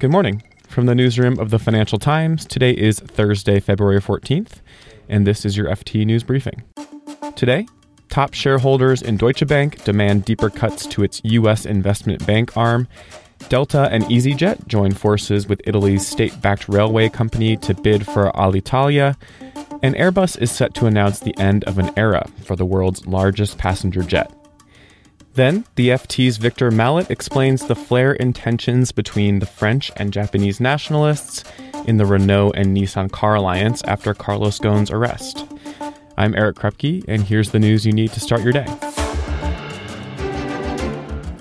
Good morning. From the newsroom of the Financial Times, today is Thursday, February 14th, and this is your FT News Briefing. Today, top shareholders in Deutsche Bank demand deeper cuts to its U.S. investment bank arm. Delta and EasyJet join forces with Italy's state backed railway company to bid for Alitalia. And Airbus is set to announce the end of an era for the world's largest passenger jet. Then, the FT's Victor Mallet explains the flare intentions between the French and Japanese nationalists in the Renault and Nissan car alliance after Carlos Ghosn's arrest. I'm Eric Krupke, and here's the news you need to start your day.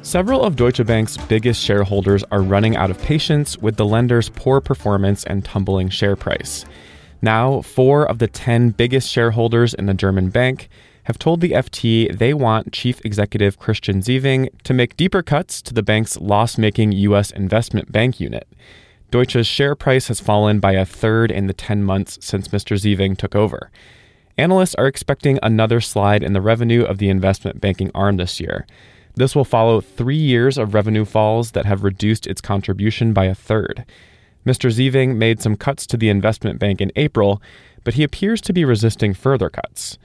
Several of Deutsche Bank's biggest shareholders are running out of patience with the lender's poor performance and tumbling share price. Now, four of the 10 biggest shareholders in the German bank have told the FT they want Chief Executive Christian Sewing to make deeper cuts to the bank's loss making U.S. investment bank unit. Deutsche's share price has fallen by a third in the 10 months since Mr. Sewing took over. Analysts are expecting another slide in the revenue of the investment banking arm this year. This will follow three years of revenue falls that have reduced its contribution by a third. Mr. Sewing made some cuts to the investment bank in April, but he appears to be resisting further cuts.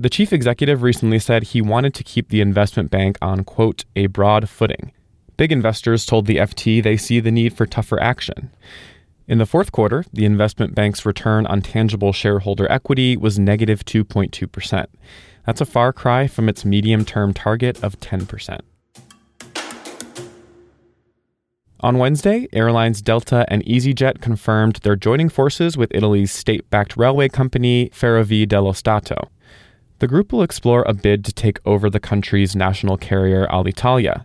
The chief executive recently said he wanted to keep the investment bank on, quote, a broad footing. Big investors told the FT they see the need for tougher action. In the fourth quarter, the investment bank's return on tangible shareholder equity was negative 2.2%. That's a far cry from its medium term target of 10%. On Wednesday, airlines Delta and EasyJet confirmed they're joining forces with Italy's state backed railway company Ferrovie dello Stato. The group will explore a bid to take over the country's national carrier Alitalia.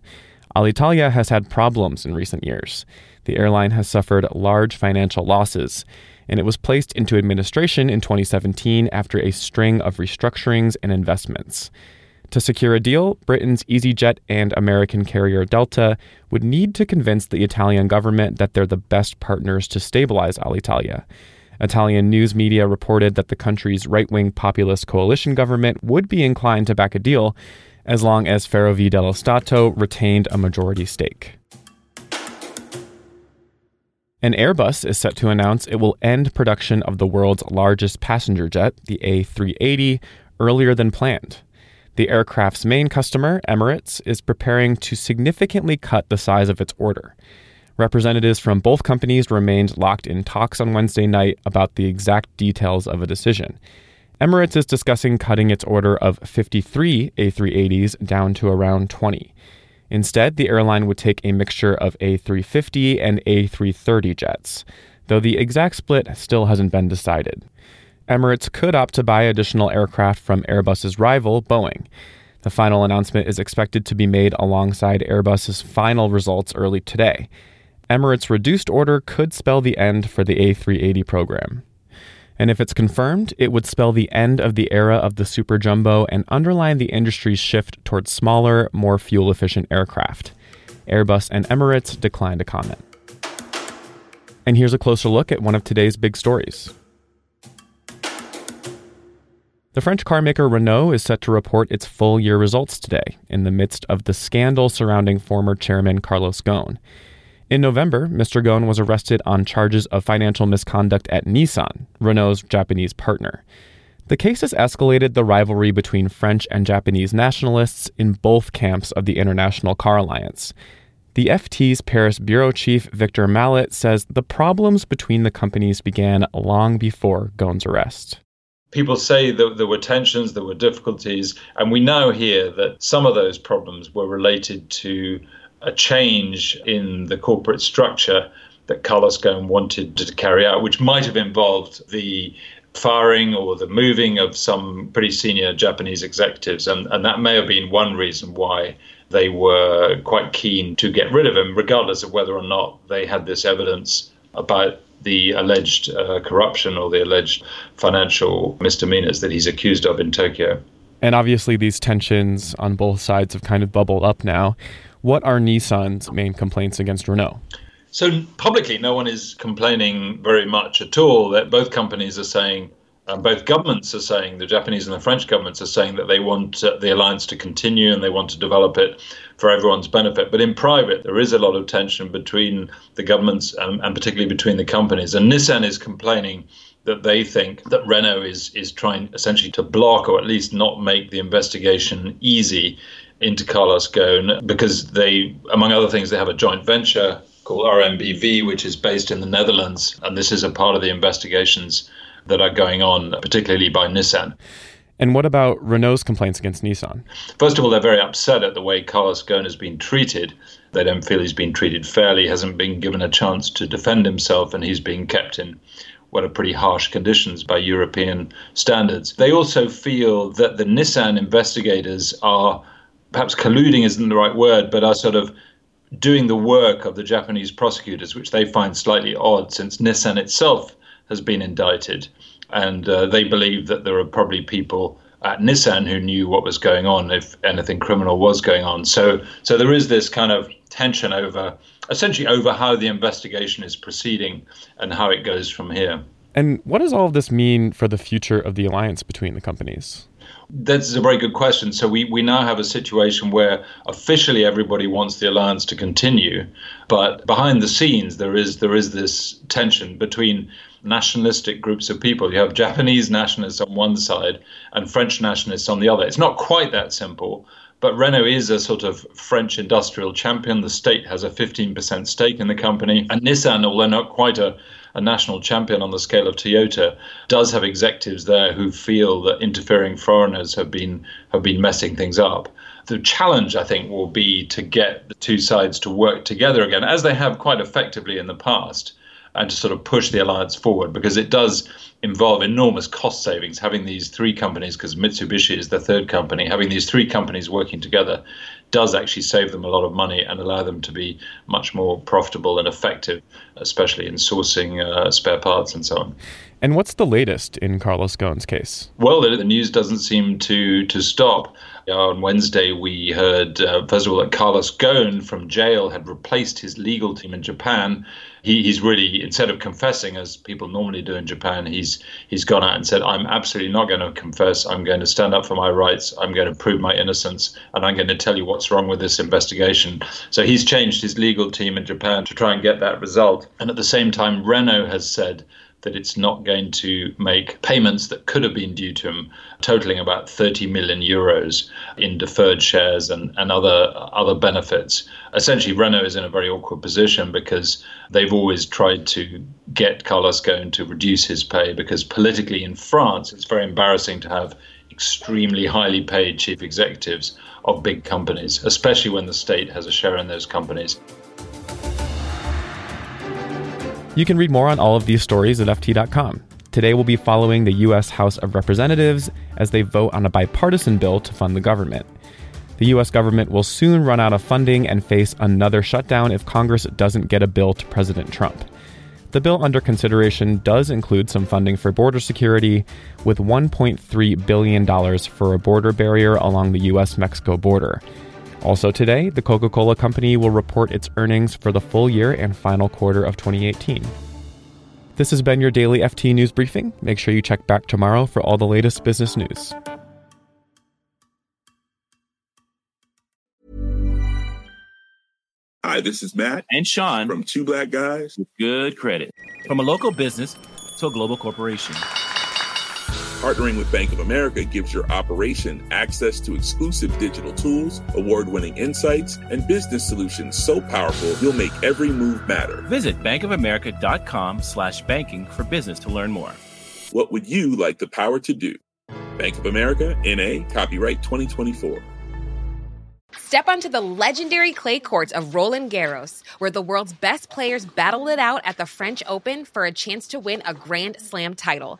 Alitalia has had problems in recent years. The airline has suffered large financial losses, and it was placed into administration in 2017 after a string of restructurings and investments. To secure a deal, Britain's EasyJet and American carrier Delta would need to convince the Italian government that they're the best partners to stabilize Alitalia. Italian news media reported that the country's right wing populist coalition government would be inclined to back a deal as long as Ferrovie dello Stato retained a majority stake. An Airbus is set to announce it will end production of the world's largest passenger jet, the A380, earlier than planned. The aircraft's main customer, Emirates, is preparing to significantly cut the size of its order. Representatives from both companies remained locked in talks on Wednesday night about the exact details of a decision. Emirates is discussing cutting its order of 53 A380s down to around 20. Instead, the airline would take a mixture of A350 and A330 jets, though the exact split still hasn't been decided. Emirates could opt to buy additional aircraft from Airbus's rival, Boeing. The final announcement is expected to be made alongside Airbus's final results early today. Emirates' reduced order could spell the end for the A380 program. And if it's confirmed, it would spell the end of the era of the super jumbo and underline the industry's shift towards smaller, more fuel efficient aircraft. Airbus and Emirates declined to comment. And here's a closer look at one of today's big stories. The French carmaker Renault is set to report its full year results today in the midst of the scandal surrounding former chairman Carlos Ghosn. In November, Mr. Ghosn was arrested on charges of financial misconduct at Nissan, Renault's Japanese partner. The case has escalated the rivalry between French and Japanese nationalists in both camps of the International Car Alliance. The FT's Paris bureau chief Victor Mallet says the problems between the companies began long before Ghosn's arrest people say that there were tensions, there were difficulties, and we now hear that some of those problems were related to a change in the corporate structure that Carlos Ghosn wanted to carry out, which might have involved the firing or the moving of some pretty senior Japanese executives. And, and that may have been one reason why they were quite keen to get rid of him, regardless of whether or not they had this evidence about the alleged uh, corruption or the alleged financial misdemeanors that he's accused of in Tokyo. And obviously, these tensions on both sides have kind of bubbled up now. What are Nissan's main complaints against Renault? So, publicly, no one is complaining very much at all. That both companies are saying And both governments are saying, the Japanese and the French governments are saying that they want uh, the alliance to continue and they want to develop it for everyone's benefit. But in private, there is a lot of tension between the governments and, and particularly between the companies. And Nissan is complaining that they think that Renault is is trying essentially to block or at least not make the investigation easy into Carlos Ghosn because they, among other things, they have a joint venture called RNBV, which is based in the Netherlands, and this is a part of the investigations that are going on, particularly by Nissan. And what about Renault's complaints against Nissan? First of all, they're very upset at the way Carlos Ghosn has been treated. They don't feel he's been treated fairly, hasn't been given a chance to defend himself, and he's being kept in what are pretty harsh conditions by European standards. They also feel that the Nissan investigators are perhaps colluding isn't the right word, but are sort of doing the work of the Japanese prosecutors, which they find slightly odd since Nissan itself has been indicted. And uh, they believe that there are probably people at Nissan who knew what was going on if anything criminal was going on. So, so there is this kind of tension over, essentially, over how the investigation is proceeding and how it goes from here. And what does all of this mean for the future of the alliance between the companies? That's a very good question. So we, we now have a situation where officially everybody wants the alliance to continue, but behind the scenes there is there is this tension between nationalistic groups of people. You have Japanese nationalists on one side and French nationalists on the other. It's not quite that simple, but Renault is a sort of French industrial champion. The state has a 15% stake in the company, and Nissan, although not quite a a national champion on the scale of Toyota, does have executives there who feel that interfering foreigners have been have been messing things up. The challenge, I think, will be to get the two sides to work together again, as they have quite effectively in the past, and to sort of push the alliance forward because it does involve enormous cost savings having these three companies because Mitsubishi is the third company having these three companies working together does actually save them a lot of money and allow them to be much more profitable and effective, especially in sourcing uh, spare parts and so on. And what's the latest in Carlos Ghosn's case? Well, the, the news doesn't seem to to stop. On Wednesday, we heard, uh, first of all, that Carlos Ghosn from jail had replaced his legal team in Japan. He, he's really, instead of confessing as people normally do in Japan, he's he's gone out and said, "I'm absolutely not going to confess. I'm going to stand up for my rights. I'm going to prove my innocence, and I'm going to tell you what's wrong with this investigation." So he's changed his legal team in Japan to try and get that result. And at the same time, Renault has said that it's not going to make payments that could have been due to him, totaling about 30 million euros in deferred shares and, and other other benefits. Essentially, Renault is in a very awkward position because they've always tried to get Carlos Ghosn to reduce his pay because politically in France, it's very embarrassing to have extremely highly paid chief executives of big companies, especially when the state has a share in those companies. You can read more on all of these stories at FT.com. Today we'll be following the U.S. House of Representatives as they vote on a bipartisan bill to fund the government. The U.S. government will soon run out of funding and face another shutdown if Congress doesn't get a bill to President Trump. The bill under consideration does include some funding for border security, with $1.3 billion for a border barrier along the U.S. Mexico border. Also, today, the Coca Cola Company will report its earnings for the full year and final quarter of 2018. This has been your daily FT News Briefing. Make sure you check back tomorrow for all the latest business news. Hi, this is Matt and Sean from Two Black Guys with Good Credit. From a local business to a global corporation. Partnering with Bank of America gives your operation access to exclusive digital tools, award winning insights, and business solutions so powerful you'll make every move matter. Visit bankofamerica.com slash banking for business to learn more. What would you like the power to do? Bank of America, NA, copyright 2024. Step onto the legendary clay courts of Roland Garros, where the world's best players battle it out at the French Open for a chance to win a Grand Slam title.